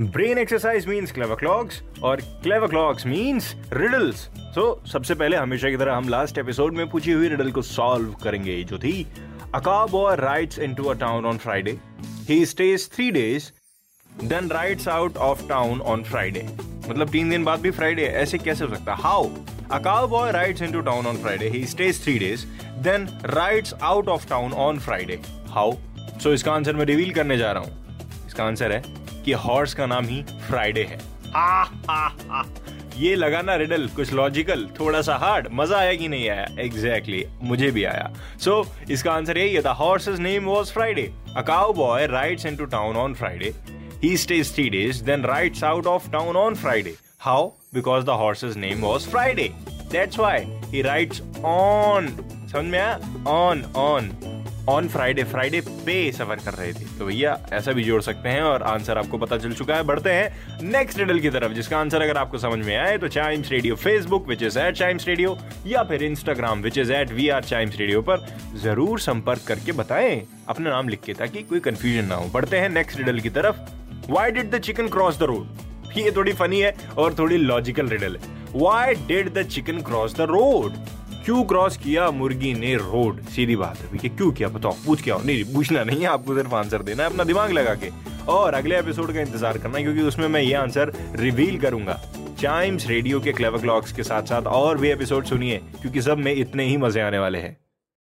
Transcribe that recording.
brain exercise means clever clocks और clever clocks means riddles so सबसे पहले हमेशा की तरह हम लास्ट एपिसोड में पूछी हुई रिडल को सॉल्व करेंगे जो थी a cowboy rides into a town on Friday he stays three days then rides out of town on Friday मतलब तीन दिन बाद भी फ्राइडे ऐसे कैसे हो सकता how A cowboy rides into town on Friday. He stays three days, then rides out of town on Friday. How? So इसका आंसर मैं रिवील करने जा रहा हूँ। इसका आंसर है कि हॉर्स का नाम ही फ्राइडे है। आ, आ, आ, ये लगा ना रिडल कुछ लॉजिकल थोड़ा सा हार्ड मज़ा आया कि नहीं आया? एग्जैक्टली exactly, मुझे भी आया। सो so, इसका आंसर यही है the name was Friday a cowboy rides into town on Friday he stays three days then rides out of town on Friday how because the horse's name was Friday. That's why he rides on. समझ में आया? On on on Friday Friday पे सफ़र कर रहे थे। तो भैया, ऐसा भी जोड़ सकते हैं और आंसर आपको पता चल चुका है। बढ़ते हैं नेक्स्ट रिडल की तरफ़, जिसका आंसर अगर आपको समझ में आए तो Chimes radio Facebook which is at Chimes radio या फिर Instagram which is at we are Chimes radio पर ज़रूर संपर्क करके बताएँ अपना नाम लिख के, ताकि कोई कंफ्यूजन ना हो। बढ़ते हैं नेक्स्ट रिडल की तरफ़। Why did the chicken cross the road ये थोड़ी फनी है और थोड़ी लॉजिकल रिडल है। Why did the chicken cross the road क्यों क्रॉस किया मुर्गी ने रोड? सीधी बात है। भैया क्यों किया? बताओ, पूछ क्या नहीं पूछना नहीं है, आपको सिर्फ़ आंसर देना है, अपना दिमाग लगा के। और अगले एपिसोड का इंतज़ार करना क्योंकि उसमें मैं ये आंसर रिवील करूँगा। चाइम्स रेडियो के क्लेवर क्लॉक्स के साथ साथ और भी एपिसोड सुनिए, क्योंकि सब में इतने ही मज़े आने वाले हैं।